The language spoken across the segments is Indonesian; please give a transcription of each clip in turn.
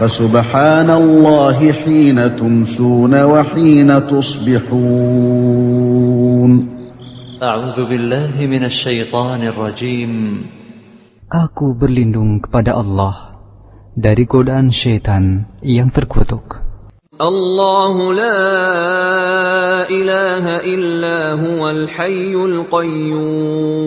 فسبحان الله حين تمسون وحين تصبحون أعوذ بالله من الشيطان الرجيم Aku berlindung kepada Allah dari godaan syaitan yang terkutuk. الله لا إله إلا هو الحي القيوم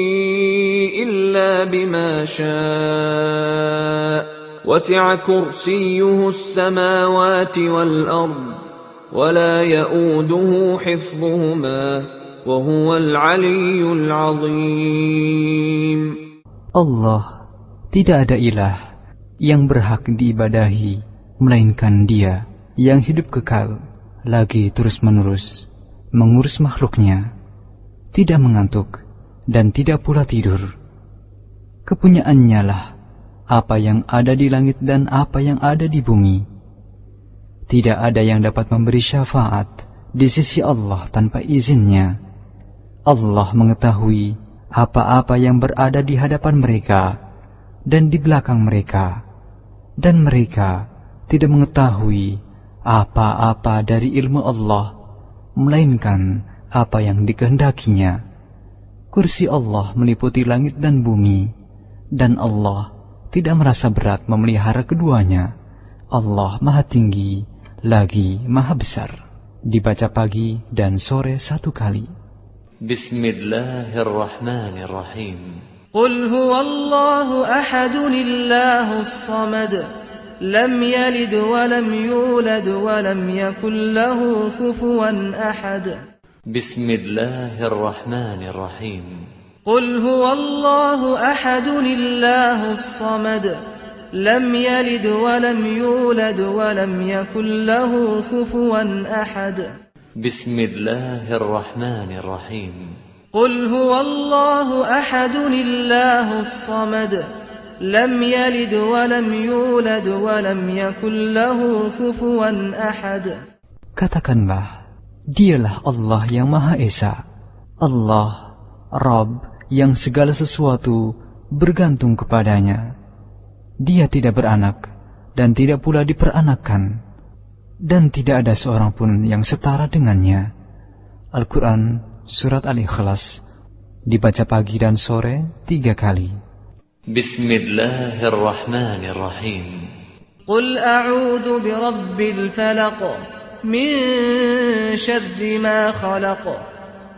إلا بما شاء وسع كرسيه السماوات والأرض ولا يؤوده حفظهما وهو العلي العظيم Allah tidak ada ilah yang berhak diibadahi melainkan Dia yang hidup kekal lagi terus-menerus mengurus makhluknya tidak mengantuk dan tidak pula tidur kepunyaannya lah apa yang ada di langit dan apa yang ada di bumi. Tidak ada yang dapat memberi syafaat di sisi Allah tanpa izinnya. Allah mengetahui apa-apa yang berada di hadapan mereka dan di belakang mereka, dan mereka tidak mengetahui apa-apa dari ilmu Allah, melainkan apa yang dikehendakinya. Kursi Allah meliputi langit dan bumi, dan Allah tidak merasa berat memelihara keduanya. Allah Maha Tinggi lagi Maha Besar. Dibaca pagi dan sore satu kali. Bismillahirrahmanirrahim. Qul huwallahu ahad lillahus samad. Lam yalid wa lam yulad wa lam yakul lahu kufuwan ahad. Bismillahirrahmanirrahim. قل هو الله أحد الله الصمد لم يلد ولم يولد ولم يكن له كفوا أحد. بسم الله الرحمن الرحيم. قل هو الله أحد الله الصمد لم يلد ولم يولد ولم يكن له كفوا أحد. Katakanlah, dialah Allah yang Maha Esa. Allah, Rabb yang segala sesuatu bergantung kepadanya. Dia tidak beranak dan tidak pula diperanakan, dan tidak ada seorang pun yang setara dengannya. Al-Quran Surat Al-Ikhlas dibaca pagi dan sore tiga kali. Bismillahirrahmanirrahim. Qul a'udhu birabbil falaq min syarri ma khalaq.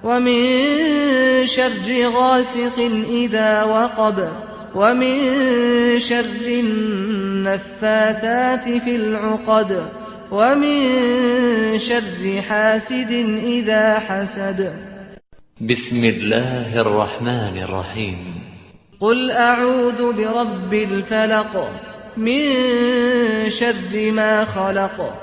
ومن شر غاسق إذا وقب ومن شر النفاثات في العقد ومن شر حاسد إذا حسد. بسم الله الرحمن الرحيم. قل أعوذ برب الفلق من شر ما خلق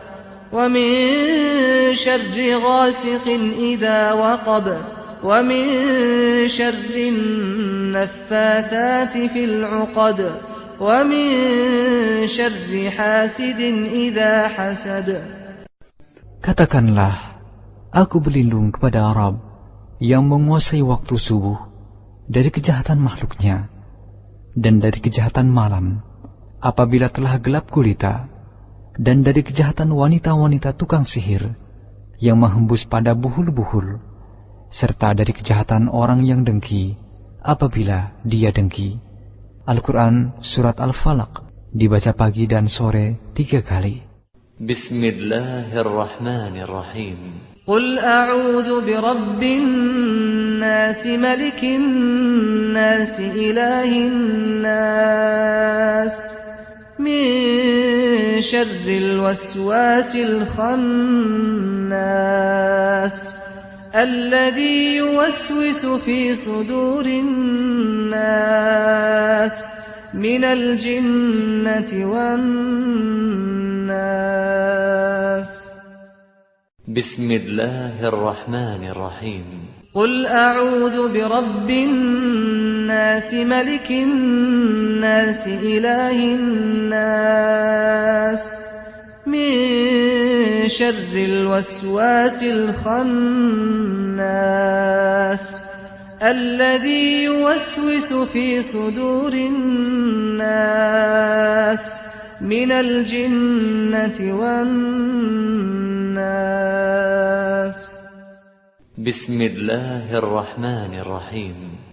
ومن شر غاسق إذا وقب ومن شر النفاثات في العقد ومن شر حاسد إذا حسد Katakanlah, aku berlindung kepada Arab yang menguasai waktu subuh dari kejahatan makhluknya dan dari kejahatan malam apabila telah gelap gulita dan dari kejahatan wanita-wanita tukang sihir yang menghembus pada buhul-buhul serta dari kejahatan orang yang dengki apabila dia dengki. Al-Quran Surat Al-Falaq dibaca pagi dan sore tiga kali. بسم الله الرحمن الرحيم قل أعوذ برب الناس ملك الناس إله الناس من شر الوسواس الخناس الذي يوسوس في صدور الناس من الجنة والناس. بسم الله الرحمن الرحيم. قل أعوذ برب الناس. ملك الناس إله الناس من شر الوسواس الخناس الذي يوسوس في صدور الناس من الجنة والناس. بسم الله الرحمن الرحيم.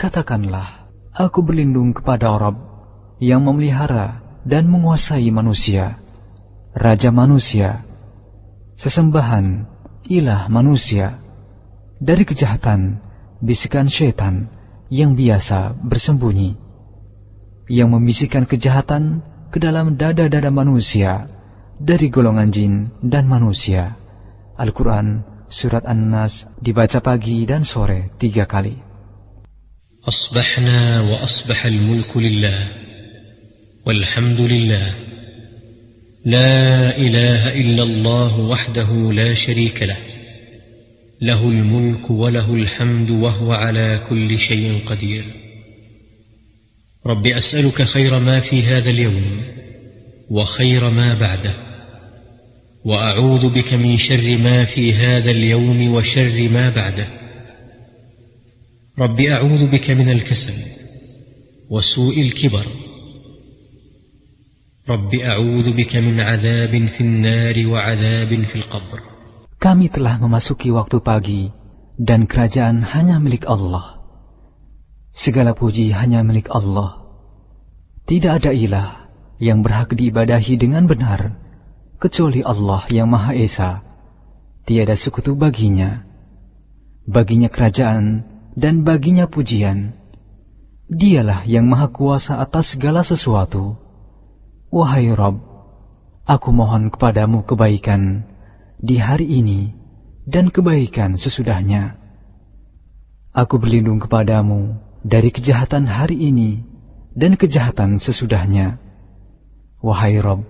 Katakanlah, aku berlindung kepada Rabb yang memelihara dan menguasai manusia, Raja manusia, sesembahan, ilah manusia, dari kejahatan, bisikan syaitan yang biasa bersembunyi, yang membisikkan kejahatan ke dalam dada-dada manusia dari golongan jin dan manusia. Al-Quran Surat An-Nas dibaca pagi dan sore tiga kali. أصبحنا وأصبح الملك لله والحمد لله. لا إله إلا الله وحده لا شريك له. له الملك وله الحمد وهو على كل شيء قدير. رب أسألك خير ما في هذا اليوم وخير ما بعده. وأعوذ بك من شر ما في هذا اليوم وشر ما بعده. رب أعوذ بك من الكسل وسوء الكبر رب أعوذ بك من عذاب في النار وعذاب في القبر Kami telah memasuki waktu pagi, dan kerajaan hanya milik Allah. Segala puji hanya milik Allah. Tidak ada ilah yang berhak diibadahi dengan benar, kecuali Allah yang Maha Esa. Tiada sekutu baginya. Baginya kerajaan dan baginya pujian. Dialah yang Maha Kuasa atas segala sesuatu. Wahai Rob, aku mohon kepadamu kebaikan di hari ini dan kebaikan sesudahnya. Aku berlindung kepadamu dari kejahatan hari ini dan kejahatan sesudahnya. Wahai Rob,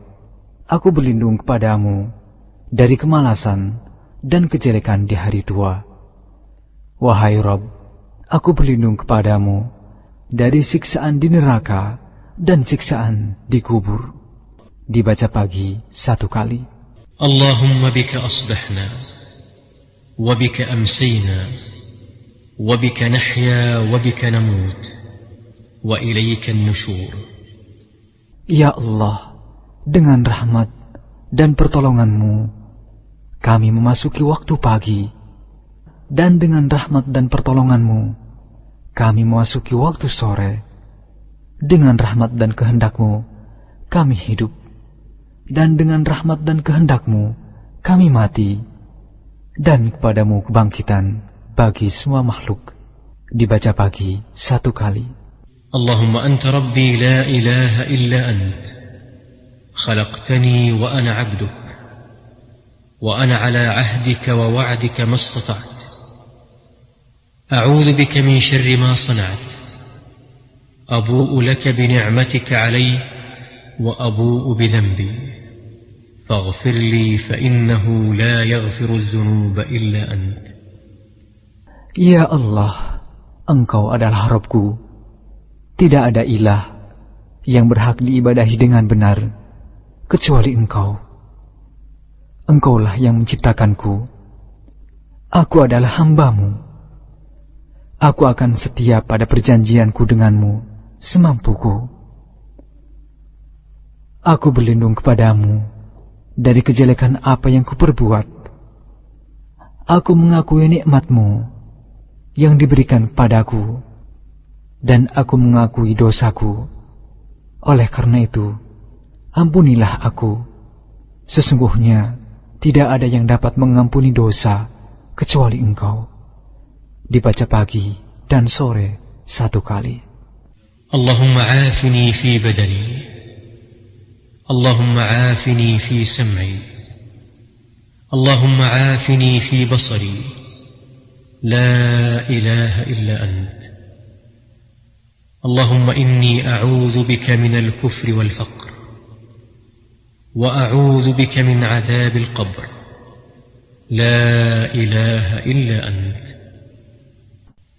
aku berlindung kepadamu dari kemalasan dan kejelekan di hari tua. Wahai Rob, Aku berlindung kepadamu dari siksaan di neraka dan siksaan di kubur. Dibaca pagi satu kali. Allahumma bika asbahna, wabika amsina, wabika nahya, wabika namut, wa ilayka nushur. Ya Allah, dengan rahmat dan pertolonganmu, kami memasuki waktu pagi, dan dengan rahmat dan pertolonganmu, kami memasuki waktu sore. Dengan rahmat dan kehendakmu, kami hidup. Dan dengan rahmat dan kehendakmu, kami mati. Dan kepadamu kebangkitan bagi semua makhluk. Dibaca pagi satu kali. اللهم أنت ربي لا إله إلا أنت خلقتني وأنا عبدك وأنا على عهدك ووعدك ما استطعت أعوذ بك من شر ما صنعت أبوء لك بنعمتك علي وأبوء بذنبي فاغفر لي فإنه لا يغفر الذنوب إلا أنت Ya Allah, Engkau adalah Rabbku. Tidak ada ilah yang berhak diibadahi dengan benar, kecuali Engkau. Engkaulah yang menciptakanku. Aku adalah hambamu. Aku akan setia pada perjanjianku denganmu semampuku. Aku berlindung kepadamu dari kejelekan apa yang kuperbuat. Aku mengakui nikmatmu yang diberikan padaku, dan aku mengakui dosaku. Oleh karena itu, ampunilah aku. Sesungguhnya tidak ada yang dapat mengampuni dosa kecuali engkau. Dibaca pagi dan sore satu kali. Allahumma afini fi badani. Allahumma afini fi sam'i. Allahumma afini fi basari. La ilaha illa ant. اللهم إني أعوذ بك من الكفر والفقر وأعوذ بك من عذاب القبر لا إله إلا أنت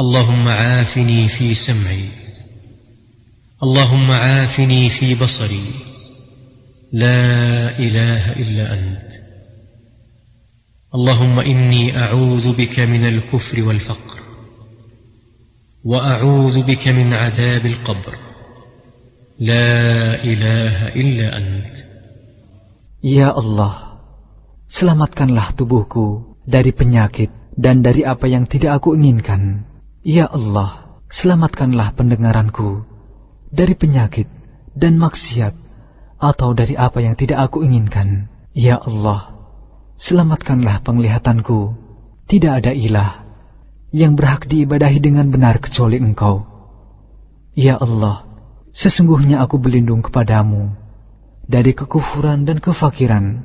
اللهم عافني في سمعي. اللهم عافني في بصري. لا إله إلا أنت. اللهم إني أعوذ بك من الكفر والفقر. وأعوذ بك من عذاب القبر. لا إله إلا أنت. Ya Allah, selamatkanlah tubuhku dari penyakit dan dari apa yang tidak aku inginkan. Ya Allah, selamatkanlah pendengaranku dari penyakit dan maksiat atau dari apa yang tidak aku inginkan. Ya Allah, selamatkanlah penglihatanku. Tidak ada ilah yang berhak diibadahi dengan benar kecuali Engkau. Ya Allah, sesungguhnya aku berlindung kepadamu dari kekufuran dan kefakiran.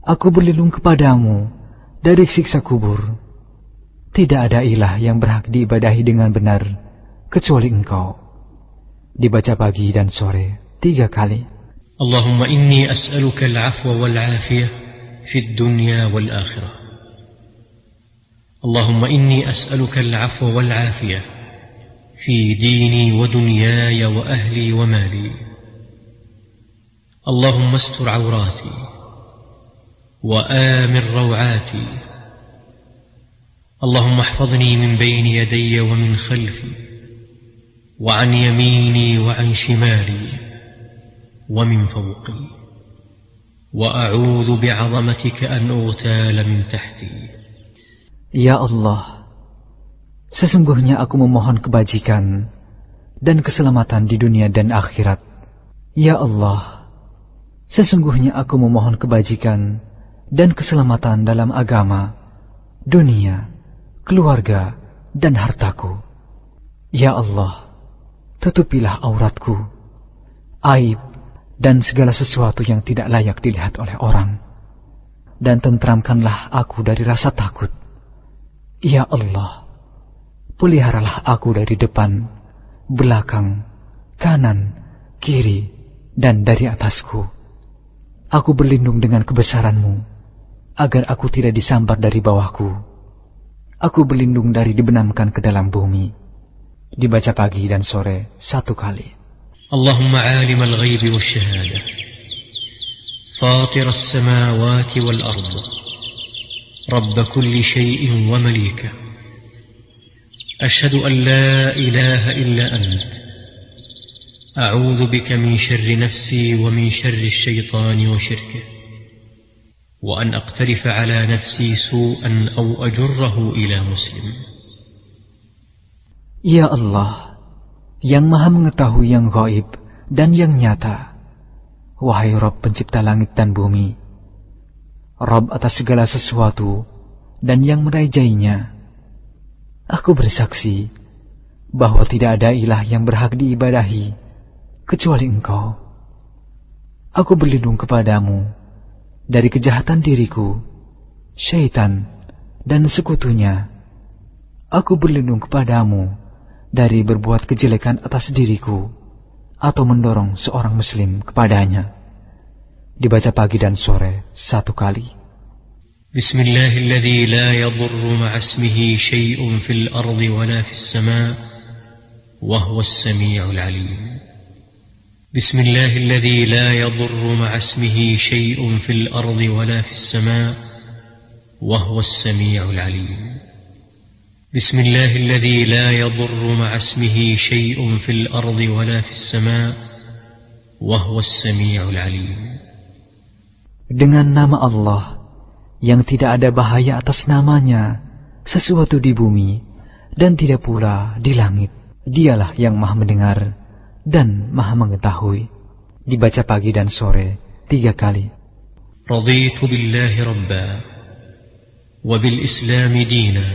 Aku berlindung kepadamu dari siksa kubur. Tidak ada ilah yang berhak diibadahi dengan benar kecuali Engkau. Dibaca pagi dan sore tiga kali. اللهم إني أسألك العفو والعافية في الدنيا والآخرة اللهم إني أسألك العفو والعافية في ديني ودنياي وأهلي ومالي اللهم استر عوراتي وآمن روعاتي اللهم احفظني من بين يدي ومن خلفي وعن يميني وعن شمالي ومن فوقي وأعوذ بعظمتك أن أغتال من تحتي Ya Allah, sesungguhnya aku memohon kebajikan dan keselamatan di dunia dan akhirat. Ya Allah, sesungguhnya aku memohon kebajikan dan keselamatan dalam agama, dunia, keluarga, dan hartaku. Ya Allah, tutupilah auratku, aib, dan segala sesuatu yang tidak layak dilihat oleh orang. Dan tentramkanlah aku dari rasa takut. Ya Allah, peliharalah aku dari depan, belakang, kanan, kiri, dan dari atasku. Aku berlindung dengan kebesaranmu, agar aku tidak disambar dari bawahku. Aku berlindung dari dibenamkan ke dalam bumi. Dibaca pagi dan sore satu kali. اللهم عالم الغيب والشهادة فاطر السماوات والأرض رب كل شيء ومليكه أشهد أن لا إله إلا أنت أعوذ بك من شر نفسي ومن شر الشيطان وشركه وأن أقترف على نفسي سوءا أو أجره إلى مسلم Ya Allah, yang maha mengetahui yang gaib dan yang nyata. Wahai Rob pencipta langit dan bumi, Rob atas segala sesuatu dan yang merajainya. Aku bersaksi bahwa tidak ada ilah yang berhak diibadahi kecuali engkau. Aku berlindung kepadamu dari kejahatan diriku, syaitan, dan sekutunya. Aku berlindung kepadamu dari berbuat kejelekan atas diriku atau mendorong seorang muslim kepadanya. Dibaca pagi dan sore satu kali. بسم الله الذي لا يضر مع اسمه شيء في الأرض ولا في السماء وهو السميع العليم بسم الله الذي لا يضر مع اسمه شيء في الأرض ولا في السماء وهو السميع العليم بسم الله الذي لا يضر مع اسمه شيء في الأرض ولا في السماء وهو السميع العليم Dengan nama Allah yang tidak ada bahaya atas namanya, sesuatu di bumi dan tidak pula di langit. Dialah yang maha mendengar dan maha mengetahui. Dibaca pagi dan sore tiga kali. رضيت بالله ربا وبالإسلام دينا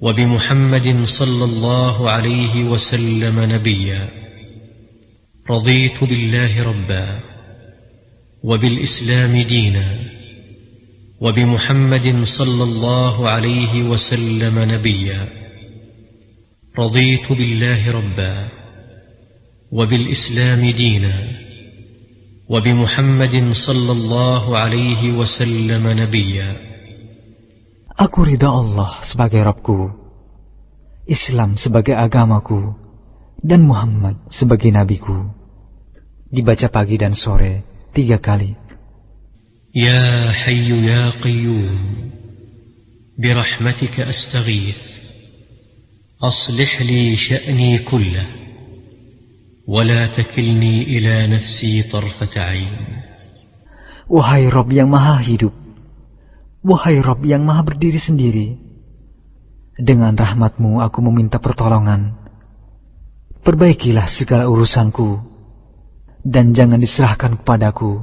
وبمحمد صلى الله عليه وسلم نبيا رضيت بالله ربا وبالإسلام دينا وبمحمد صلى الله عليه وسلم نبيا رضيت بالله ربا وبالإسلام دينا وبمحمد صلى الله عليه وسلم نبيا Aku ridha Allah sebagai Rabbku, Islam sebagai agamaku, dan Muhammad sebagai nabiku. Dibaca pagi dan sore tiga kali. يا حي يا قيوم برحمتك أستغيث أصلح لي شأني كله ولا تكلني إلى نفسي طرفة عين Wahai Rob yang maha hidup, wahai Rob yang maha berdiri sendiri, dengan rahmatmu aku meminta pertolongan. Perbaikilah segala urusanku, dan jangan diserahkan kepadaku,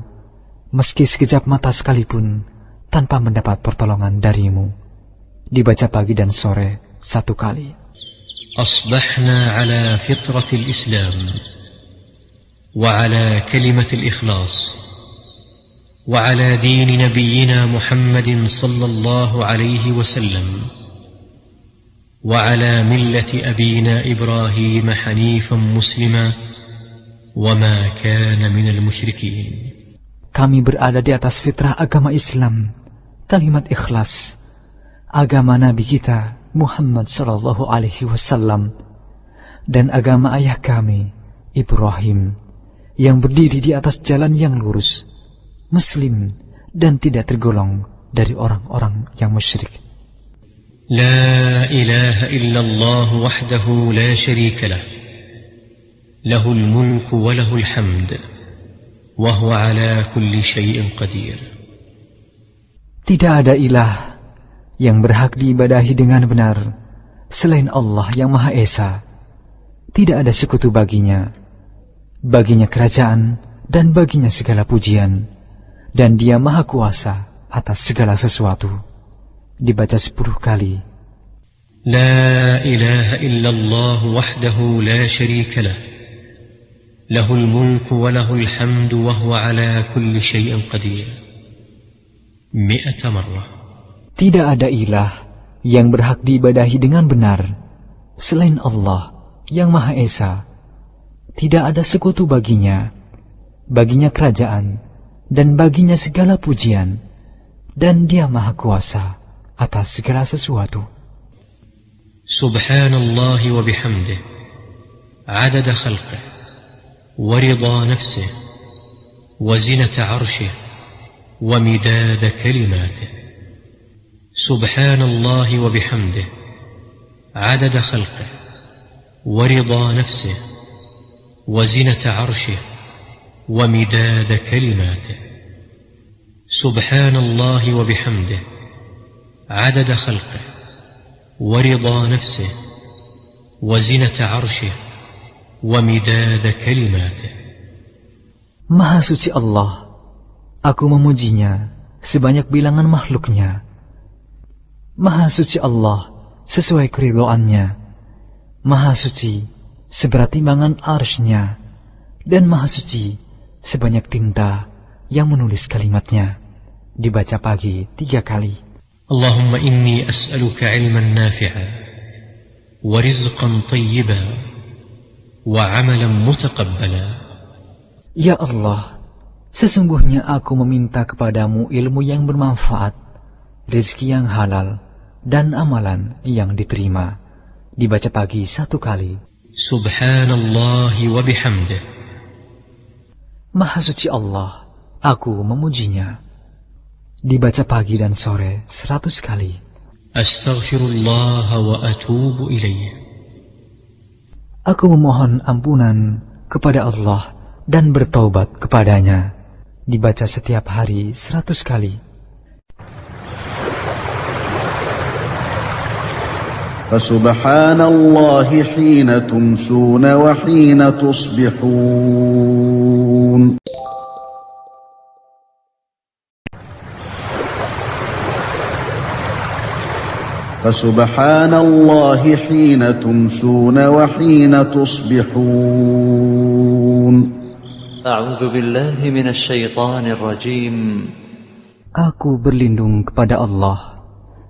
meski sekejap mata sekalipun, tanpa mendapat pertolongan darimu. Dibaca pagi dan sore satu kali. أصبحنا على فطرة الإسلام وعلى كلمة الإخلاص وعلى دين نبينا محمد صلى الله عليه وسلم وعلى ملة أبينا إبراهيم حنيفا مسلما وما كان من المشركين Kami berada di atas fitrah agama Islam, kalimat ikhlas, agama Nabi kita Muhammad Sallallahu Alaihi Wasallam, dan agama ayah kami Ibrahim, yang berdiri di atas jalan yang lurus, muslim dan tidak tergolong dari orang-orang yang musyrik. لا إله إلا الله وحده لا شريك له له الملك وله الحمد وهو على كل شيء قدير Tidak ada ilah yang berhak diibadahi dengan benar selain Allah yang Maha Esa. Tidak ada sekutu baginya Baginya kerajaan dan baginya segala pujian, dan dia maha kuasa atas segala sesuatu. Dibaca sepuluh kali. لا إله إلا الله وحده لا شريك له له الملك وله الحمد وهو على كل شيء قدير مئة مرة Tidak ada ilah yang berhak diibadahi dengan benar selain Allah yang Maha Esa. Tidak ada sekutu baginya, baginya kerajaan, dan baginya segala pujian, dan dia Maha Kuasa atas segala sesuatu. سبحان الله وبحمده عدد خلقه ورضا نفسه وزنة عرشه ومداد كلماته سبحان الله وبحمده عدد خلقه ورضا نفسه وزنة عرشه ومداد كلماته سبحان الله وبحمده عدد خلقه ورضا نفسه وزنة عرشه ومداد كلماته Maha suci Allah, aku memujinya sebanyak bilangan makhluknya. Maha suci Allah sesuai keridhoannya. Maha suci seberat timbangan arsnya, dan maha suci sebanyak tinta yang menulis kalimatnya. Dibaca pagi tiga kali. Allahumma inni as'aluka ilman nafi'a wa rizqan tayyiba wa amalan mutakabbala Ya Allah, sesungguhnya aku meminta kepadamu ilmu yang bermanfaat, rezeki yang halal, dan amalan yang diterima. Dibaca pagi satu kali. Subhanallah wa bihamdih. Maha suci Allah, aku memujinya. Dibaca pagi dan sore seratus kali. Astaghfirullah wa atubu ilaih. Aku memohon ampunan kepada Allah dan bertaubat kepadanya. Dibaca setiap hari seratus kali. فسبحان الله حين تمسون وحين تصبحون. فسبحان الله حين تمسون وحين تصبحون. أعوذ بالله من الشيطان الرجيم. Aku berlindung kepada Allah.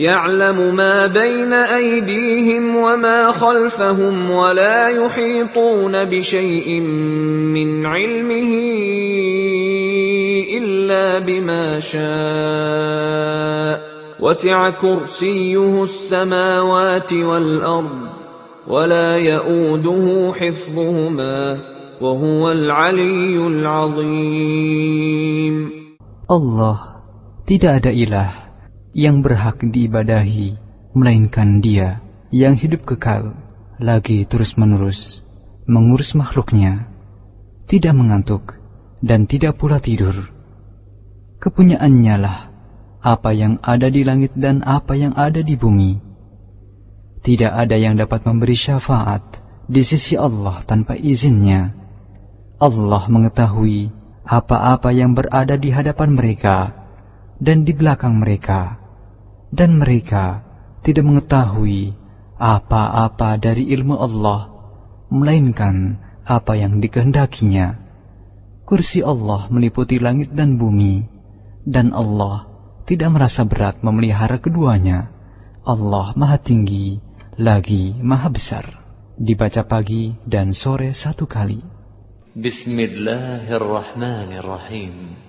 يعلم ما بين أيديهم وما خلفهم ولا يحيطون بشيء من علمه إلا بما شاء. وسع كرسيه السماوات والأرض ولا يؤوده حفظهما وهو العلي العظيم. Allah tidak ada ilah yang berhak diibadahi melainkan Dia yang hidup kekal lagi terus-menerus mengurus makhluknya tidak mengantuk dan tidak pula tidur. Kepunyaannya lah apa yang ada di langit dan apa yang ada di bumi. Tidak ada yang dapat memberi syafaat di sisi Allah tanpa izinnya. Allah mengetahui apa-apa yang berada di hadapan mereka dan di belakang mereka, dan mereka tidak mengetahui apa-apa dari ilmu Allah, melainkan apa yang dikehendakinya. Kursi Allah meliputi langit dan bumi, dan Allah tidak merasa berat memelihara keduanya. Allah Maha Tinggi, lagi Maha Besar. Dibaca pagi dan sore satu kali. Bismillahirrahmanirrahim.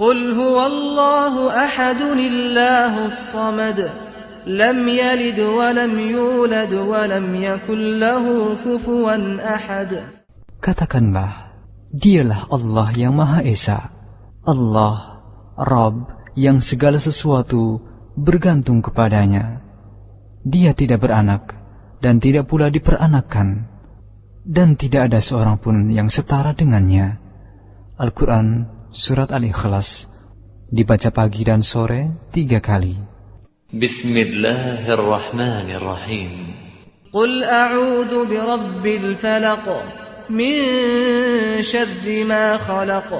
قل هو الله أحد الله الصمد لم يلد ولم يولد ولم يكن له كفوا أحد Katakanlah, dialah Allah yang Maha Esa. Allah, Rabb yang segala sesuatu bergantung kepadanya. Dia tidak beranak dan tidak pula diperanakkan. Dan tidak ada seorang pun yang setara dengannya. Al-Quran Surat Al-Ikhlas dibaca pagi dan sore tiga kali. Bismillahirrahmanirrahim. Qul a'udhu bi rabbil falak min syarri ma khalaq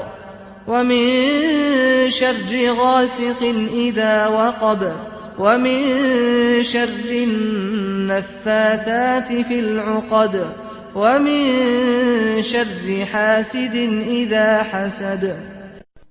wa min syarri ghasiqin idha waqab wa min syarri النفاثات في العقد ومن شر حاسد إذا حسد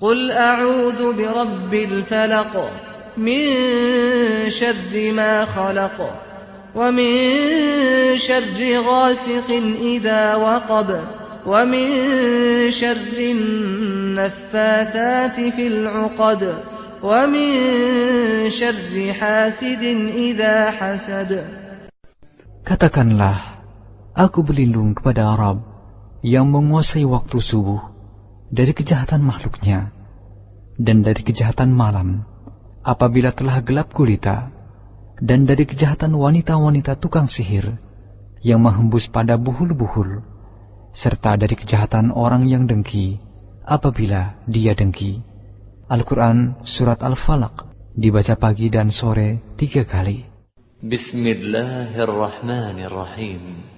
قل أعوذ برب الفلق من شر ما خلق ومن شر غاسق إذا وقب ومن شر النفاثات في العقد ومن شر حاسد إذا حسد. Katakanlah, aku berlindung kepada Arab yang menguasai waktu subuh. dari kejahatan makhluknya dan dari kejahatan malam apabila telah gelap gulita dan dari kejahatan wanita-wanita tukang sihir yang menghembus pada buhul-buhul serta dari kejahatan orang yang dengki apabila dia dengki. Al-Quran Surat Al-Falaq dibaca pagi dan sore tiga kali. Bismillahirrahmanirrahim.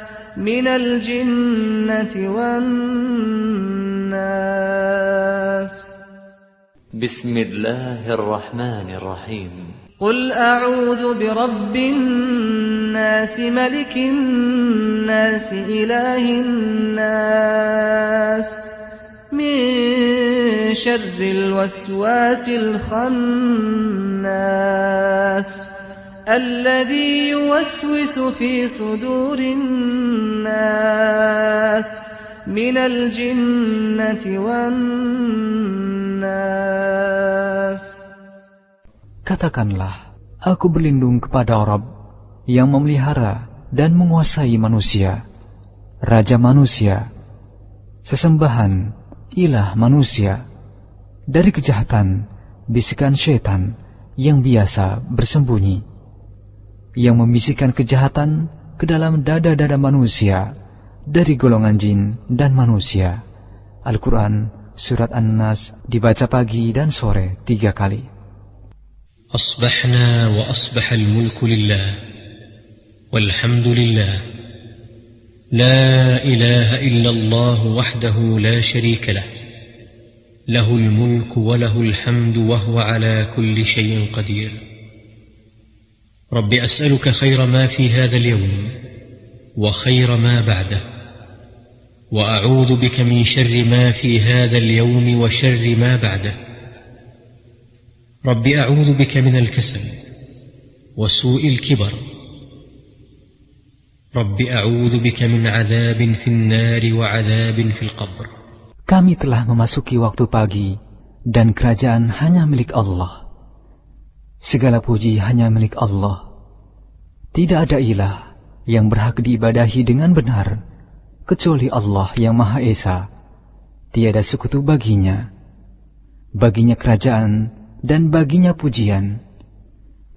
من الجنة والناس. بسم الله الرحمن الرحيم. قل أعوذ برب الناس ملك الناس إله الناس. من شر الوسواس الخناس. الذي يوسوس في صدور الناس من الجنة والناس Katakanlah, aku berlindung kepada Rabb yang memelihara dan menguasai manusia, Raja manusia, sesembahan, ilah manusia, dari kejahatan, bisikan syaitan yang biasa bersembunyi, yang membisikkan kejahatan ke dalam dada-dada manusia dari golongan jin dan manusia. Al-Quran Surat An-Nas dibaca pagi dan sore tiga kali. أصبحنا وأصبح الملك لله walhamdulillah la ilaha illallah wahdahu la وحده لا شريك له له الملك وله الحمد رب أسألك خير ما في هذا اليوم وخير ما بعده وأعوذ بك من شر ما في هذا اليوم وشر ما بعده. رب أعوذ بك من الكسل وسوء الكبر. رب أعوذ بك من عذاب في النار وعذاب في القبر. Kami telah memasuki waktu pagi dan kerajaan hanya milik Allah. Segala puji hanya milik Allah. Tidak ada ilah yang berhak diibadahi dengan benar kecuali Allah yang Maha Esa. Tiada sekutu baginya. Baginya kerajaan dan baginya pujian.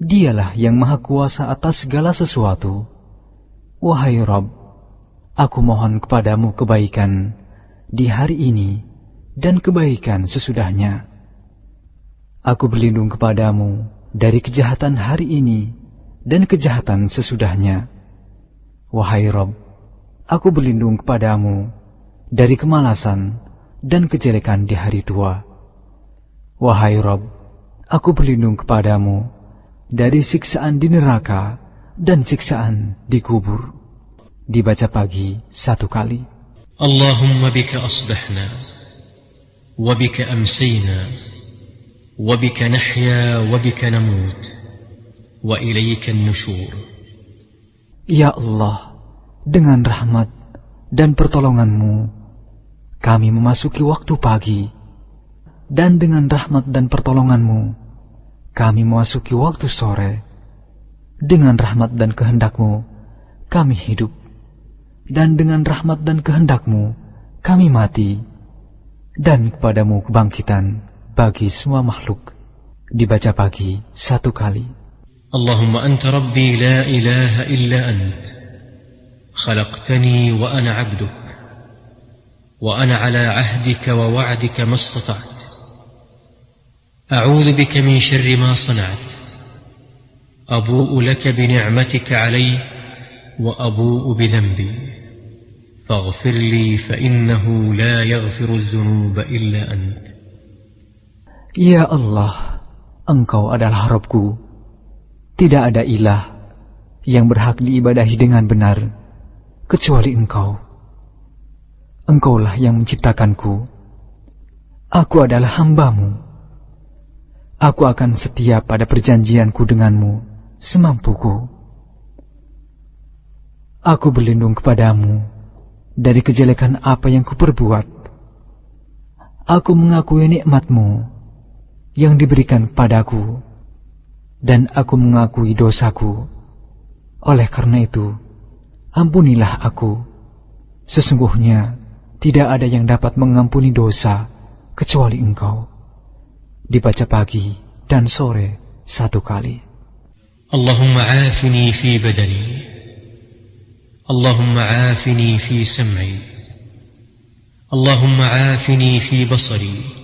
Dialah yang Maha Kuasa atas segala sesuatu. Wahai Rob, aku mohon kepadamu kebaikan di hari ini dan kebaikan sesudahnya. Aku berlindung kepadamu dari kejahatan hari ini dan kejahatan sesudahnya. Wahai Rob, aku berlindung kepadamu dari kemalasan dan kejelekan di hari tua. Wahai Rob, aku berlindung kepadamu dari siksaan di neraka dan siksaan di kubur. Dibaca pagi satu kali. Allahumma bika asbahna, wa bika وبك نحيا وبك نموت وإليك النشور Ya Allah, dengan rahmat dan pertolonganmu, kami memasuki waktu pagi. Dan dengan rahmat dan pertolonganmu, kami memasuki waktu sore. Dengan rahmat dan kehendakmu, kami hidup. Dan dengan rahmat dan kehendakmu, kami mati. Dan kepadamu kebangkitan bagi semua makhluk. Dibaca pagi satu kali. Allahumma anta rabbi la ilaha illa ant. Khalaqtani wa ana abduk. Wa ana ala ahdika wa wa'dika mastata'at istata'at. bika min من ma sana'at أبوء لك بنعمتك علي وأبوء بذنبي فاغفر لي فإنه لا يغفر الذنوب إلا أنت Ya Allah, Engkau adalah Rabbku. Tidak ada ilah yang berhak diibadahi dengan benar, kecuali Engkau. Engkaulah yang menciptakanku. Aku adalah hambamu. Aku akan setia pada perjanjianku denganmu, semampuku. Aku berlindung kepadamu dari kejelekan apa yang kuperbuat. Aku mengakui nikmatmu yang diberikan padaku, dan aku mengakui dosaku. Oleh karena itu, ampunilah aku. Sesungguhnya, tidak ada yang dapat mengampuni dosa kecuali engkau. Dibaca pagi dan sore satu kali. Allahumma afini fi badani. Allahumma afini fi sam'i. Allahumma afini fi basari.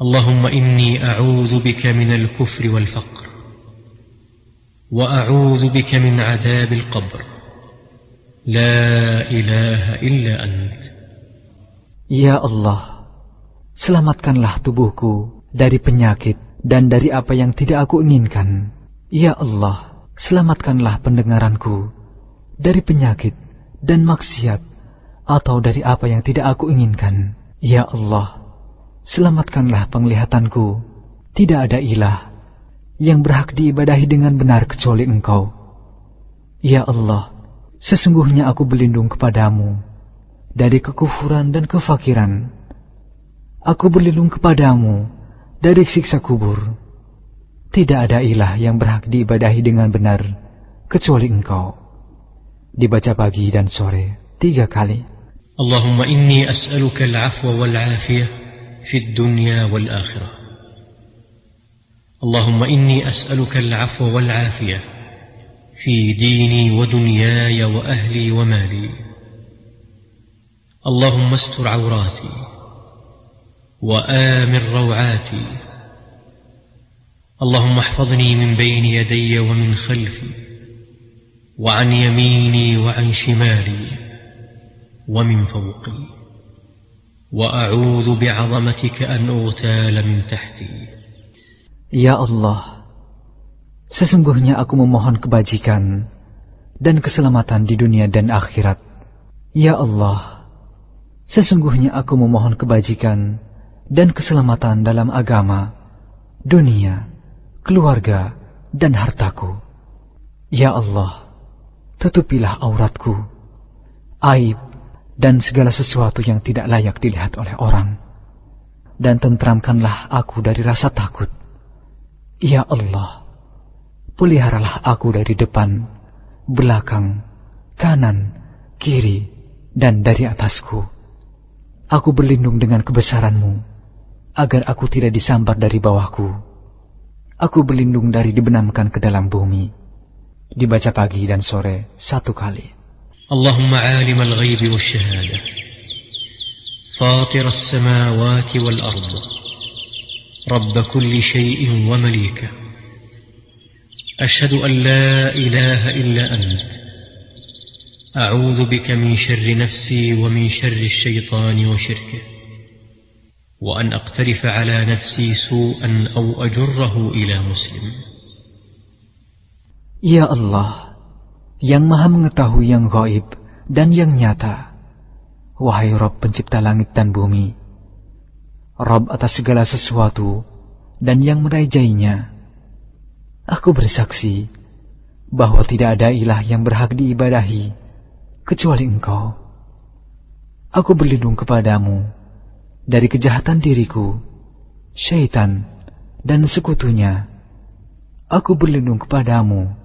اللهم اني اعوذ بك من الكفر والفقر واعوذ بك من عذاب القبر لا اله الا انت Ya Allah, selamatkanlah tubuhku dari penyakit dan dari apa yang tidak aku inginkan. Ya Allah, selamatkanlah pendengaranku dari penyakit dan maksiat atau dari apa yang tidak aku inginkan. Ya Allah, selamatkanlah penglihatanku. Tidak ada ilah yang berhak diibadahi dengan benar kecuali engkau. Ya Allah, sesungguhnya aku berlindung kepadamu dari kekufuran dan kefakiran. Aku berlindung kepadamu dari siksa kubur. Tidak ada ilah yang berhak diibadahi dengan benar kecuali engkau. Dibaca pagi dan sore tiga kali. Allahumma inni as'aluka al-afwa wal-afiyah في الدنيا والآخرة. اللهم إني أسألك العفو والعافية في ديني ودنياي وأهلي ومالي. اللهم استر عوراتي وآمن روعاتي. اللهم احفظني من بين يدي ومن خلفي وعن يميني وعن شمالي ومن فوقي. واعوذ بعظمتك ان اغتال من تحتي Ya Allah, sesungguhnya aku memohon kebajikan dan keselamatan di dunia dan akhirat. Ya Allah, sesungguhnya aku memohon kebajikan dan keselamatan dalam agama, dunia, keluarga, dan hartaku. Ya Allah, tutupilah auratku, aib, dan segala sesuatu yang tidak layak dilihat oleh orang. Dan tentramkanlah aku dari rasa takut. Ya Allah, peliharalah aku dari depan, belakang, kanan, kiri, dan dari atasku. Aku berlindung dengan kebesaranmu agar aku tidak disambar dari bawahku. Aku berlindung dari dibenamkan ke dalam bumi. Dibaca pagi dan sore satu kali. اللهم عالم الغيب والشهادة فاطر السماوات والأرض رب كل شيء ومليكه أشهد أن لا إله إلا أنت. أعوذ بك من شر نفسي ومن شر الشيطان وشركه. وأن أقترف على نفسي سوءا أو أجره إلى مسلم. Ya Allah, yang maha mengetahui yang gaib dan yang nyata. Wahai Rob pencipta langit dan bumi, Rob atas segala sesuatu dan yang merajainya. Aku bersaksi bahwa tidak ada ilah yang berhak diibadahi kecuali engkau. Aku berlindung kepadamu dari kejahatan diriku, syaitan, dan sekutunya. Aku berlindung kepadamu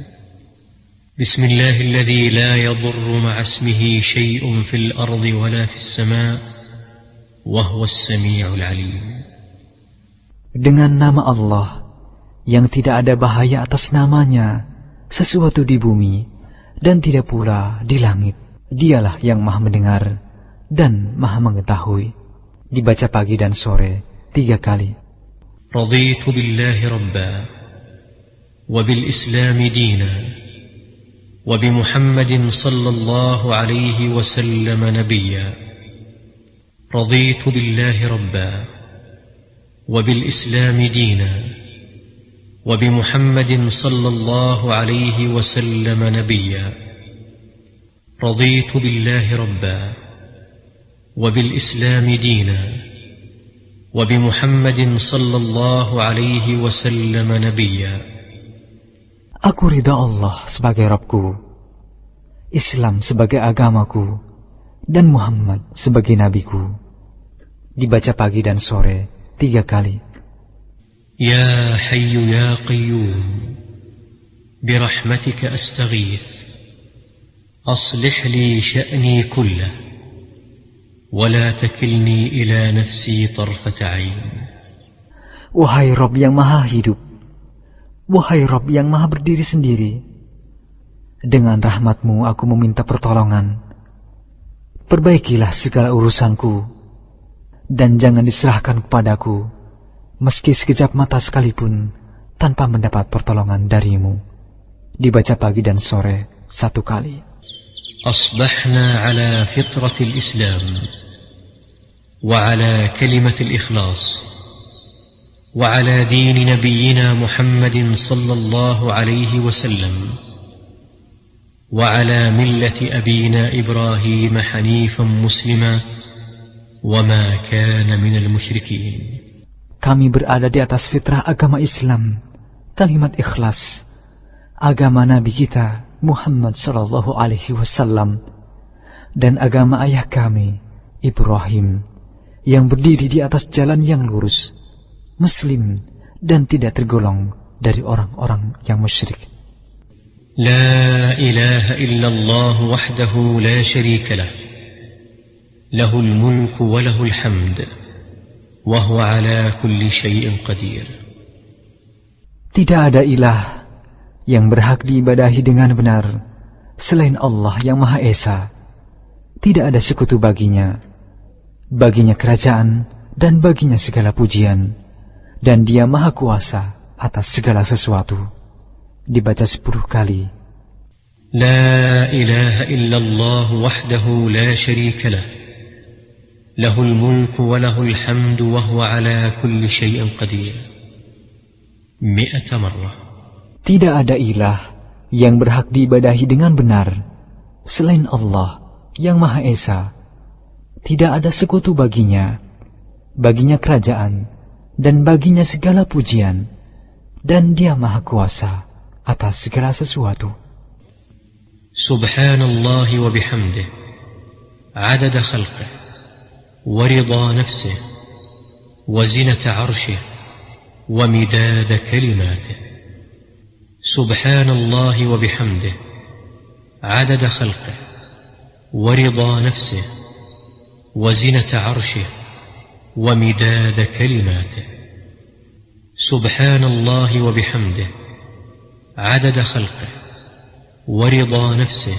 بسم الله الذي لا يضر مع اسمه شيء في الأرض ولا في السماء وهو السميع العليم Dengan nama Allah yang tidak ada bahaya atas namanya sesuatu di bumi dan tidak pula di langit. Dialah yang maha mendengar dan maha mengetahui. Dibaca pagi dan sore tiga kali. رضيت بالله ربا وبالإسلام دينا وبمحمد صلى الله عليه وسلم نبيا. رضيت بالله ربا وبالإسلام دينا. وبمحمد صلى الله عليه وسلم نبيا. رضيت بالله ربا وبالإسلام دينا. وبمحمد صلى الله عليه وسلم نبيا. Aku ridha Allah sebagai Rabbku, Islam sebagai agamaku, dan Muhammad sebagai nabiku. Dibaca pagi dan sore tiga kali. يا حي يا قيوم برحمتك أستغيث أصلح لي شأني كله ولا تكلني إلى نفسي طرفة عين Wahai Rob yang maha hidup, wahai Rob yang maha berdiri sendiri, dengan rahmatmu aku meminta pertolongan. Perbaikilah segala urusanku, dan jangan diserahkan kepadaku, meski sekejap mata sekalipun, tanpa mendapat pertolongan darimu. Dibaca pagi dan sore satu kali. أصبحنا على فطرة الإسلام وعلى كلمة الإخلاص وعلى دين نبينا محمد صلى الله عليه وسلم وعلى ملة أبينا إبراهيم حنيفا مسلما وما كان من المشركين Kami berada di atas fitrah agama Islam, kalimat ikhlas, agama Nabi kita Muhammad Sallallahu Alaihi Wasallam, dan agama ayah kami Ibrahim, yang berdiri di atas jalan yang lurus, muslim dan tidak tergolong dari orang-orang yang musyrik. Tidak ada ilah yang berhak diibadahi dengan benar selain Allah yang Maha Esa. Tidak ada sekutu baginya. Baginya kerajaan dan baginya segala pujian dan dia maha kuasa atas segala sesuatu. Dibaca sepuluh kali. Tidak ada ilah yang berhak diibadahi dengan benar selain Allah yang Maha Esa. Tidak ada sekutu baginya. Baginya kerajaan, dan baginya segala pujian, dan dia maha kuasa atas segala sesuatu. Subhanallah wa bihamdih, adada khalqih, wa rida nafsih, wa zinata arshih, wa midada kalimatih. Subhanallah wa bihamdih, adada khalqih, wa rida nafsih, وزنة عرشه ومداد كلماته سبحان الله وبحمده عدد خلقه ورضا نفسه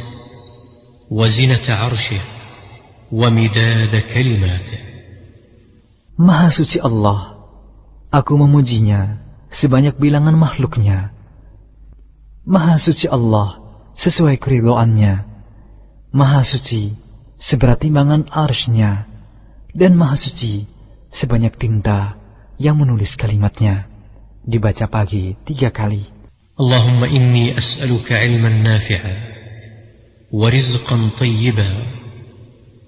وزنة عرشه ومداد كلماته Maha suci Allah, aku memujinya sebanyak bilangan makhluknya. Maha suci Allah sesuai keridoannya. Maha suci seberat timbangan arsnya. Dan maha suci sebanyak tinta yang menulis kalimatnya. dibaca pagi tiga kali. Allahumma inni as'aluka ilman nafi'a wa rizqan tayyiba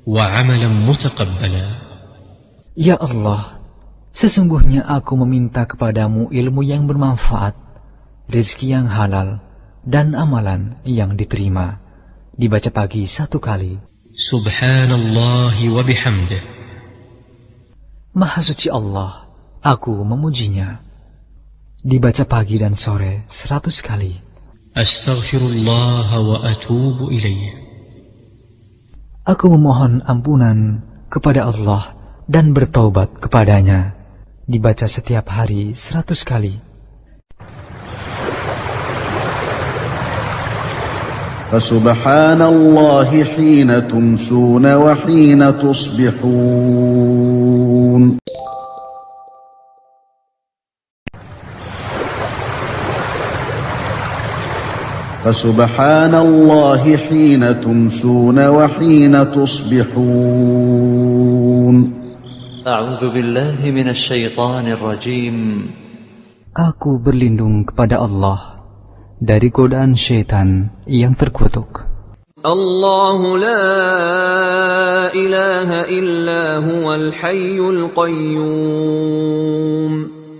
wa amalan mutaqabbala. Ya Allah, sesungguhnya aku meminta kepadamu ilmu yang bermanfaat, rezeki yang halal, dan amalan yang diterima. Dibaca pagi satu kali. Subhanallah wa bihamdih. Maha suci Allah, aku memujinya Dibaca pagi dan sore seratus kali. أستغفر الله وأتوب إليه Aku memohon ampunan kepada Allah dan bertaubat kepadanya. Dibaca setiap hari seratus kali. فسبحان الله حين تمسون وحين تصبحون فسبحان الله حين تمسون وحين تصبحون. أعوذ بالله من الشيطان الرجيم. Aku berlindung kepada Allah dari godaan syaitan yang terkutuk. الله لا إله إلا هو الحي القيوم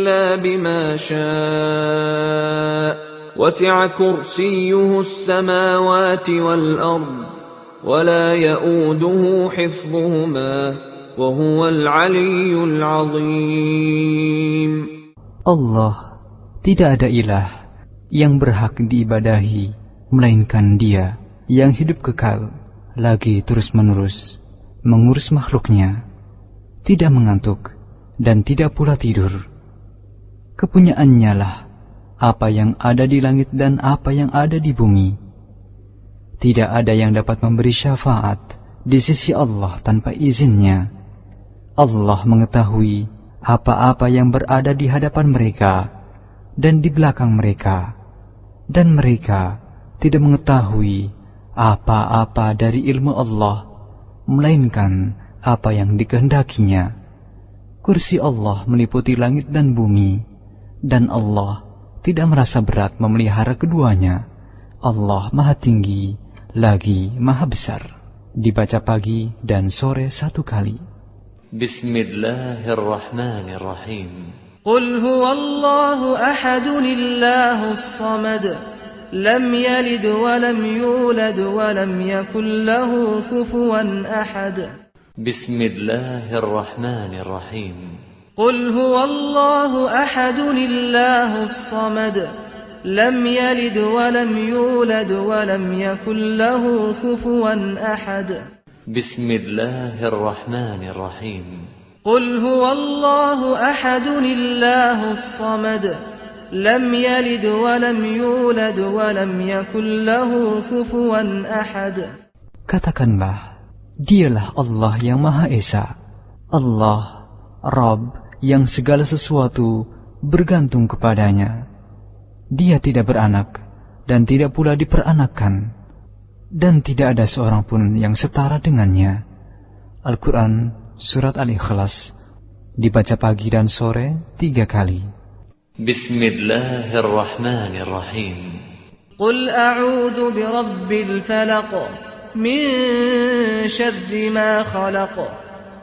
إلا بما شاء وسع كرسيه السماوات والأرض ولا يؤوده حفظهما وهو العلي العظيم Allah tidak ada ilah yang berhak diibadahi melainkan Dia yang hidup kekal lagi terus-menerus mengurus makhluknya tidak mengantuk dan tidak pula tidur kepunyaannya lah apa yang ada di langit dan apa yang ada di bumi. Tidak ada yang dapat memberi syafaat di sisi Allah tanpa izinnya. Allah mengetahui apa-apa yang berada di hadapan mereka dan di belakang mereka, dan mereka tidak mengetahui apa-apa dari ilmu Allah, melainkan apa yang dikehendakinya. Kursi Allah meliputi langit dan bumi, dan Allah tidak merasa berat memelihara keduanya. Allah Maha Tinggi lagi Maha Besar. Dibaca pagi dan sore satu kali. Bismillahirrahmanirrahim. Qul huwallahu ahadun illahus samad. Lam yalid wa lam yulad wa lam yakul lahu kufuwan ahad. Bismillahirrahmanirrahim. قل هو الله أحد الله الصمد لم يلد ولم يولد ولم يكن له كفوا أحد بسم الله الرحمن الرحيم قل هو الله أحد الله الصمد لم يلد ولم يولد ولم يكن له كفوا أحد Katakanlah, dialah Allah yang Maha Esa. Allah, Rabb yang segala sesuatu bergantung kepadanya. Dia tidak beranak dan tidak pula diperanakan, dan tidak ada seorang pun yang setara dengannya. Al-Quran Surat Al-Ikhlas dibaca pagi dan sore tiga kali. Bismillahirrahmanirrahim. Qul a'udhu birabbil falaq min syarri ma khalaq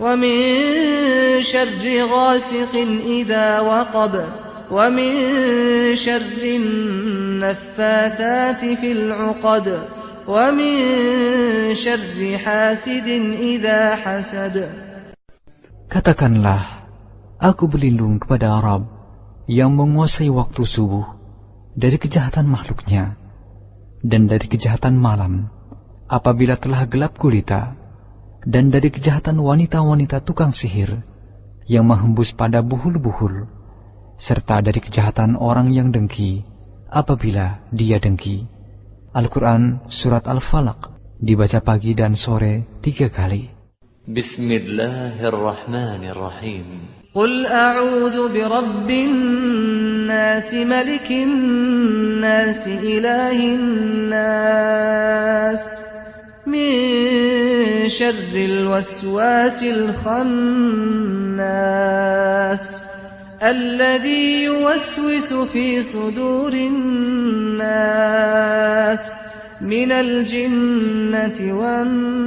ومن شر غاسق إذا وقب ومن شر النفاثات في العقد ومن شر حاسد إذا حسد Katakanlah, aku berlindung kepada Arab yang menguasai waktu subuh dari kejahatan makhluknya dan dari kejahatan malam apabila telah gelap gulita dan dari kejahatan wanita-wanita tukang sihir yang menghembus pada buhul-buhul serta dari kejahatan orang yang dengki apabila dia dengki. Al-Quran Surat Al-Falaq dibaca pagi dan sore tiga kali. بسم الله الرحمن الرحيم قل أعوذ برب الناس ملك الناس إله الناس من شر الوسواس الخناس الذي يوسوس في صدور الناس من الجنة والناس.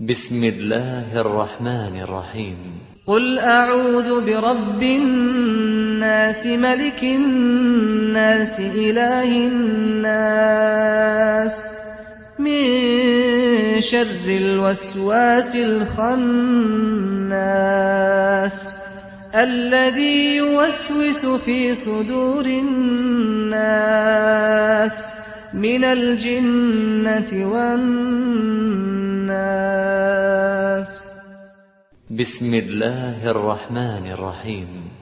بسم الله الرحمن الرحيم. قل أعوذ برب الناس. ملك الناس إله الناس. من شر الوسواس الخناس. الذي يوسوس في صدور الناس. من الجنة والناس. بسم الله الرحمن الرحيم.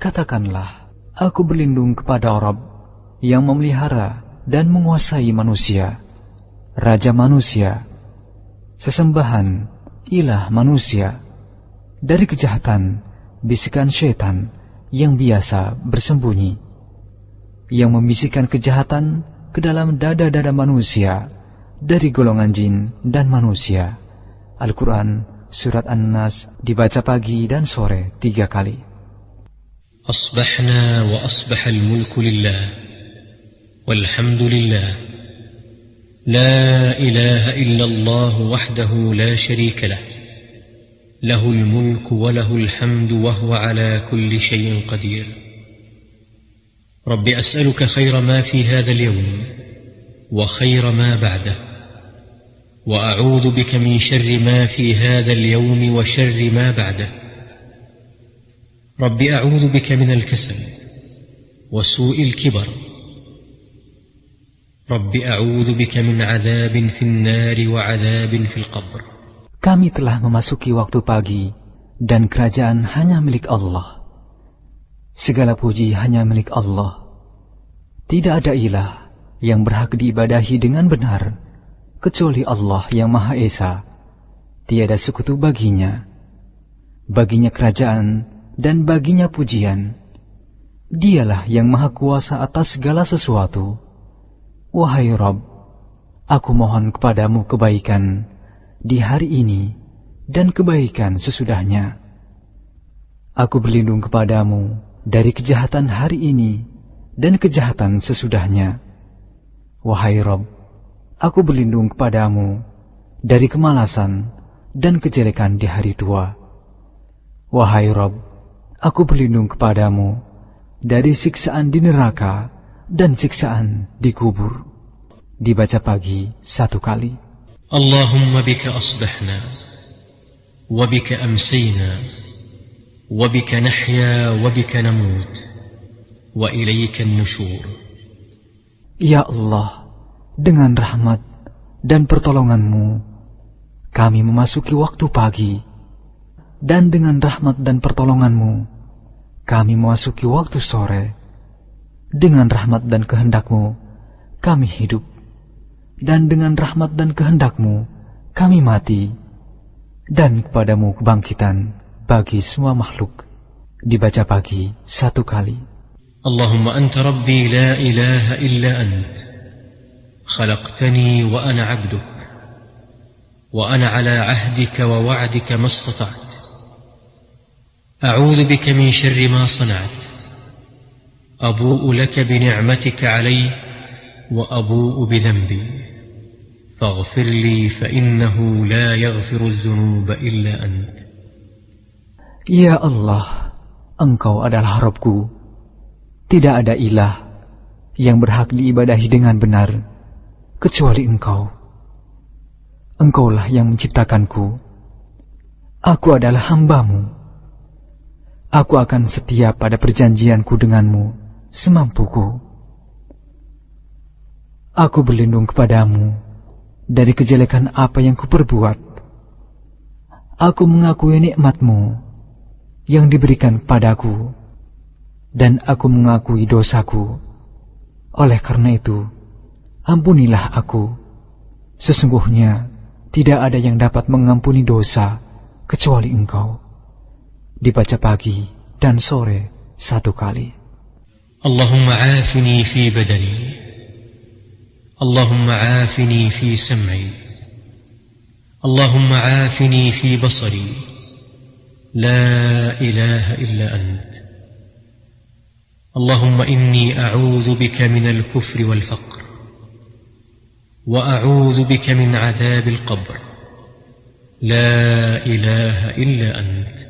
Katakanlah, aku berlindung kepada Rabb yang memelihara dan menguasai manusia, Raja manusia, sesembahan, ilah manusia, dari kejahatan, bisikan syaitan yang biasa bersembunyi, yang membisikkan kejahatan ke dalam dada-dada manusia dari golongan jin dan manusia. Al-Quran Surat An-Nas dibaca pagi dan sore tiga kali. أصبحنا وأصبح الملك لله والحمد لله. لا إله إلا الله وحده لا شريك له. له الملك وله الحمد وهو على كل شيء قدير. رب أسألك خير ما في هذا اليوم وخير ما بعده. وأعوذ بك من شر ما في هذا اليوم وشر ما بعده. رب أعوذ بك من الكسل وسوء الكبر رب أعوذ بك من عذاب في النار وعذاب في القبر Kami telah memasuki waktu pagi dan kerajaan hanya milik Allah. Segala puji hanya milik Allah. Tidak ada ilah yang berhak diibadahi dengan benar kecuali Allah yang Maha Esa tiada sekutu baginya. Baginya kerajaan dan baginya pujian. Dialah yang maha kuasa atas segala sesuatu. Wahai Rob, aku mohon kepadamu kebaikan di hari ini dan kebaikan sesudahnya. Aku berlindung kepadamu dari kejahatan hari ini dan kejahatan sesudahnya. Wahai Rob, aku berlindung kepadamu dari kemalasan dan kejelekan di hari tua. Wahai Rob, aku berlindung kepadamu dari siksaan di neraka dan siksaan di kubur. Dibaca pagi satu kali. Allahumma bika asbahna, wa bika amsayna, wa bika nahya, wa bika namut, wa ilayka nushur. Ya Allah, dengan rahmat dan pertolonganmu, kami memasuki waktu pagi, dan dengan rahmat dan pertolonganmu, kami memasuki waktu sore. Dengan rahmat dan kehendakmu, kami hidup. Dan dengan rahmat dan kehendakmu, kami mati. Dan kepadamu kebangkitan bagi semua makhluk. Dibaca pagi satu kali. Allahumma anta rabbi la ilaha illa ant. خلقتني وأنا عبدك وأنا على عهدك ووعدك ما استطعت أعوذ بك من شر ما صنعت أبوء لك بنعمتك علي وأبوء بذنبي فاغفر لي فإنه لا يغفر الذنوب إلا أنت Ya Allah, Engkau adalah Rabbku. Tidak ada ilah yang berhak diibadahi dengan benar kecuali Engkau. Engkaulah yang menciptakanku. Aku adalah hambamu. Aku akan setia pada perjanjianku denganmu semampuku. Aku berlindung kepadamu dari kejelekan apa yang kuperbuat. Aku mengakui nikmatmu yang diberikan padaku, dan aku mengakui dosaku. Oleh karena itu, ampunilah aku. Sesungguhnya tidak ada yang dapat mengampuni dosa kecuali engkau. dibaca pagi dan sore satu kali. Allahumma afini fi badani. Allahumma afini fi sam'i. Allahumma afini fi basari. La ilaha illa ant. اللهم إني أعوذ بك من الكفر والفقر وأعوذ بك من عذاب القبر لا إله إلا أنت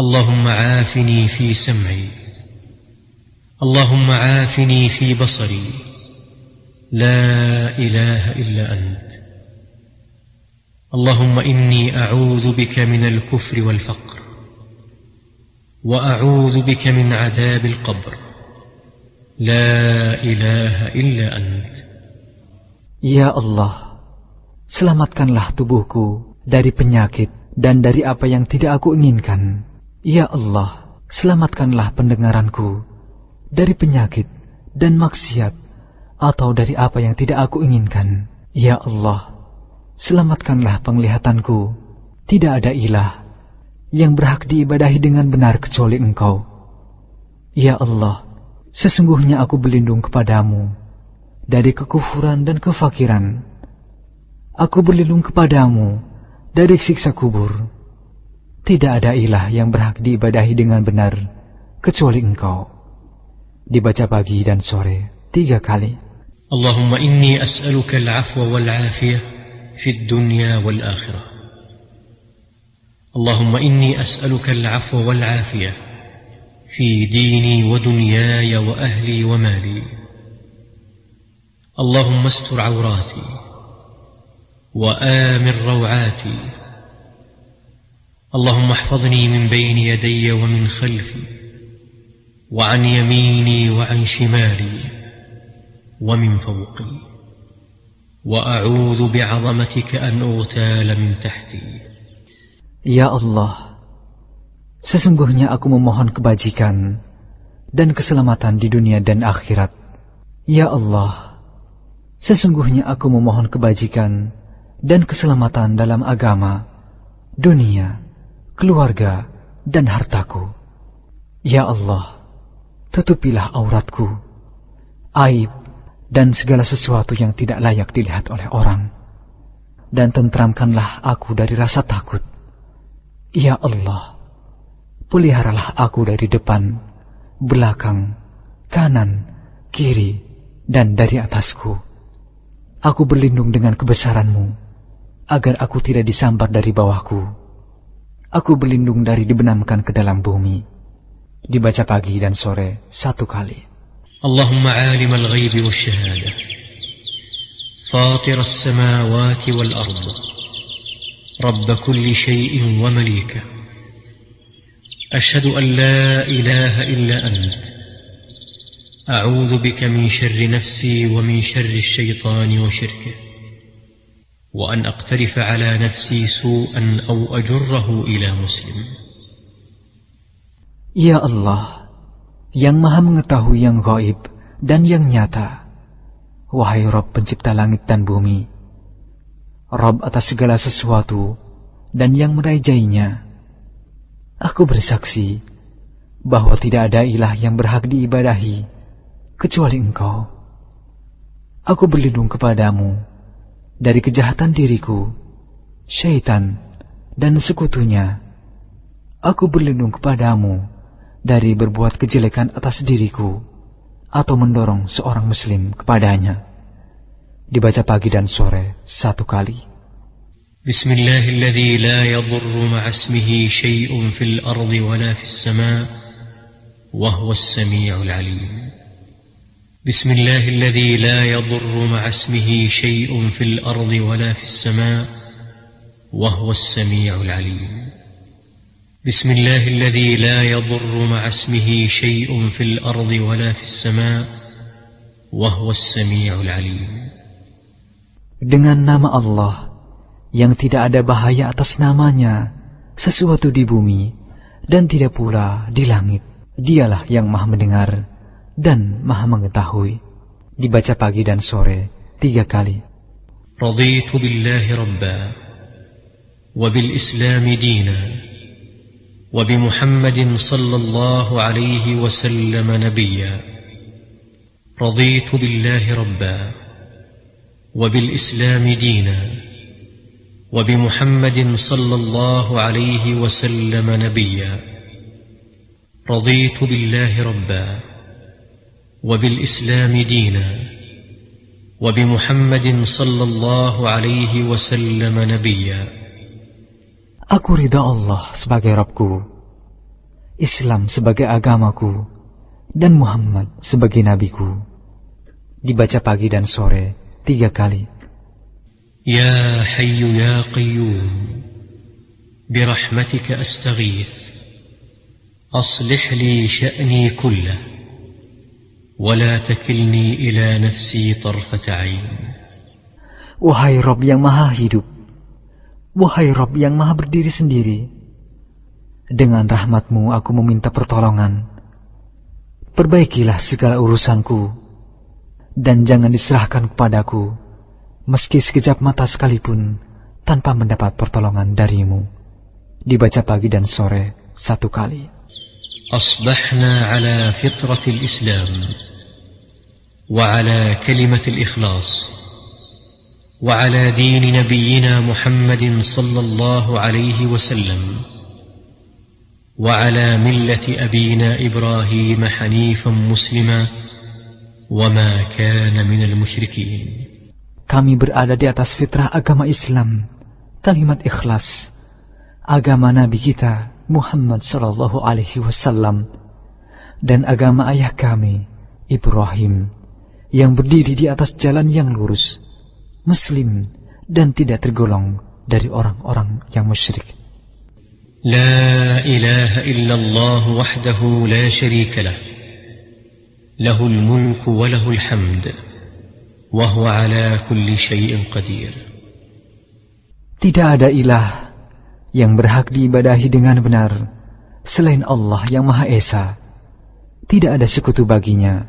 اللهم عافني في سمعي. اللهم عافني في بصري. لا إله إلا أنت. اللهم إني أعوذ بك من الكفر والفقر. وأعوذ بك من عذاب القبر. لا إله إلا أنت. Ya Allah, selamatkanlah tubuhku dari penyakit dan dari apa yang tidak aku inginkan. Ya Allah, selamatkanlah pendengaranku dari penyakit dan maksiat atau dari apa yang tidak aku inginkan. Ya Allah, selamatkanlah penglihatanku. Tidak ada ilah yang berhak diibadahi dengan benar kecuali Engkau. Ya Allah, sesungguhnya aku berlindung kepadamu dari kekufuran dan kefakiran. Aku berlindung kepadamu dari siksa kubur. Tidak ada ilah yang berhak diibadahi dengan benar, kecuali engkau. Dibaca pagi dan sore, tiga kali. Allahumma inni as'aluka al-afwa wal-afiyah fi dunya wal-akhirah. Allahumma inni as'aluka al-afwa wal-afiyah fi dini wa dunyaya wa ahli wa mali. Allahumma astur awrati wa amir rawati. اللهم احفظني من بين يدي ومن خلفي وعن يميني وعن شمالي ومن فوقي وأعوذ بعظمتك أن أغتال من تحتي Ya Allah, sesungguhnya aku memohon kebajikan dan keselamatan di dunia dan akhirat. Ya Allah, sesungguhnya aku memohon kebajikan dan keselamatan dalam agama, dunia, keluarga, dan hartaku. Ya Allah, tutupilah auratku, aib, dan segala sesuatu yang tidak layak dilihat oleh orang. Dan tentramkanlah aku dari rasa takut Ya Allah, peliharalah aku dari depan, belakang, kanan, kiri, dan dari atasku. Aku berlindung dengan kebesaranmu, agar aku tidak disambar dari bawahku Aku berlindung dari dibenamkan ke dalam bumi. Dibaca pagi dan sore satu kali. Allahumma alim al-ghaibi wa syahada. Fatir as-samawati wal-ardu. رب كل شيء ومليكه أشهد أن لا إله إلا أنت أعوذ بك من شر نفسي ومن شر الشيطان وشركه وأن أقترف على نفسي سوءا أو أجره إلى مسلم يا الله yang maha mengetahui yang gaib dan yang nyata. Wahai Rob pencipta langit dan bumi, Rob atas segala sesuatu dan yang merajainya. Aku bersaksi bahwa tidak ada ilah yang berhak diibadahi kecuali engkau. Aku berlindung kepadamu dari kejahatan diriku, syaitan, dan sekutunya. Aku berlindung kepadamu dari berbuat kejelekan atas diriku atau mendorong seorang muslim kepadanya. dibaca pagi dan sore satu kali. بسم الله الذي لا يضر مع اسمه شيء في الأرض ولا في السماء وهو السميع العليم بسم الله الذي لا يضر مع اسمه شيء في الأرض ولا في السماء وهو السميع العليم بسم الله الذي لا يضر مع اسمه شيء في الأرض ولا في السماء وهو السميع العليم dengan nama Allah yang tidak ada bahaya atas namanya sesuatu di bumi dan tidak pula di langit. Dialah yang maha mendengar dan maha mengetahui. Dibaca pagi dan sore tiga kali. رضيت بالله ربا وبالإسلام دينا وبمحمد صلى الله عليه وسلم نبيا رضيت بالله ربا وبالإسلام دينا وبمحمد صلى الله عليه وسلم نبيا رضيت بالله ربا وبالإسلام دينا وبمحمد صلى الله عليه وسلم نبيا Aku ridha Allah sebagai Rabbku, Islam sebagai agamaku, dan Muhammad sebagai nabiku. Dibaca pagi dan sore tiga kali. يا حي يا قيوم برحمتك أستغيث أصلح لي شأني كله ولا تكلني إلى نفسي طرفة عين Wahai Rob yang maha hidup, wahai Rob yang maha berdiri sendiri, dengan rahmatmu aku meminta pertolongan. Perbaikilah segala urusanku dan jangan diserahkan kepadaku, meski sekejap mata sekalipun, tanpa mendapat pertolongan darimu. Dibaca pagi dan sore satu kali. أصبحنا على فطرة الإسلام وعلى كلمة الإخلاص وعلى دين نبينا محمد صلى الله عليه وسلم وعلى ملة أبينا إبراهيم حنيفا مسلما kami berada di atas fitrah agama Islam, kalimat ikhlas, agama Nabi kita Muhammad sallallahu Alaihi Wasallam dan agama ayah kami Ibrahim yang berdiri di atas jalan yang lurus, Muslim dan tidak tergolong dari orang-orang yang musyrik. لا إله إلا الله وحده لا شريك له له الملك وله الحمد وهو على كل شيء قدير Tidak ada ilah yang berhak diibadahi dengan benar selain Allah yang Maha Esa. Tidak ada sekutu baginya.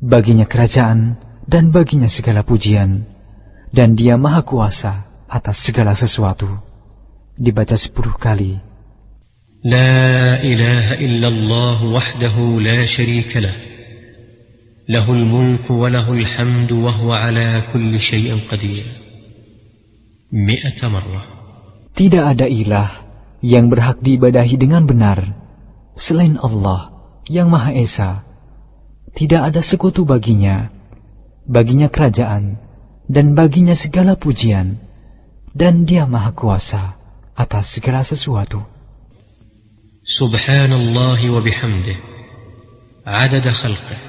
Baginya kerajaan dan baginya segala pujian. Dan dia Maha Kuasa atas segala sesuatu. Dibaca sepuluh kali. لا إله إلا الله وحده لا شريك له له الملك وله الحمد وهو على كل شيء قدير مئة مرة tidak ada ilah yang berhak diibadahi dengan benar selain Allah yang Maha Esa. Tidak ada sekutu baginya, baginya kerajaan, dan baginya segala pujian, dan dia Maha Kuasa atas segala sesuatu. Subhanallah wa bihamdih, adad khalqih,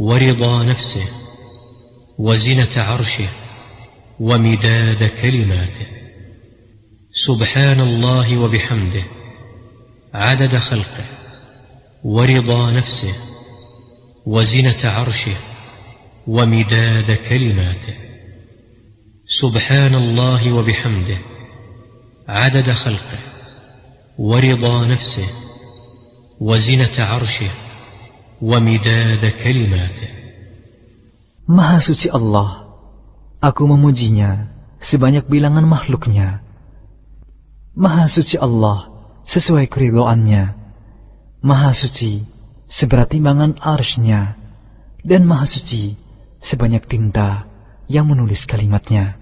wa nafsih, wa zinata arshih, wa midada kalimatih. سبحان الله وبحمده. عدد خلقه ورضا نفسه وزنة عرشه ومداد كلماته. سبحان الله وبحمده. عدد خلقه ورضا نفسه وزنة عرشه ومداد كلماته. Suci Allah, aku memujinya sebanyak bilangan makhluknya. Maha suci Allah sesuai keridoannya. Maha suci seberat timbangan arsnya. Dan maha suci sebanyak tinta yang menulis kalimatnya.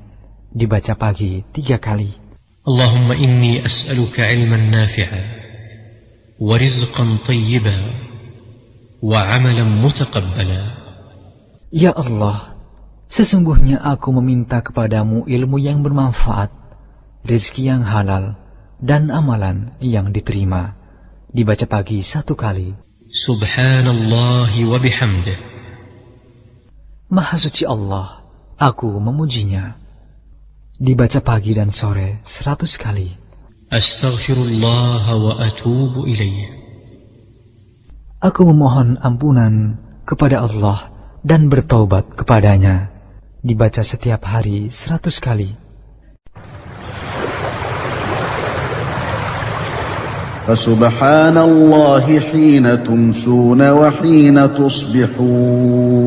Dibaca pagi tiga kali. Allahumma inni as'aluka ilman nafi'a warizqan tayyiba wa amalan mutakabbala. Ya Allah, sesungguhnya aku meminta kepadamu ilmu yang bermanfaat, rezeki yang halal, dan amalan yang diterima. Dibaca pagi satu kali. Subhanallah wa bihamdih. Maha suci Allah, aku memujinya. Dibaca pagi dan sore seratus kali. Astaghfirullah wa atubu ilaih. Aku memohon ampunan kepada Allah dan bertaubat kepadanya. Dibaca setiap hari seratus kali. فسبحان الله حين تمسون وحين تصبحون.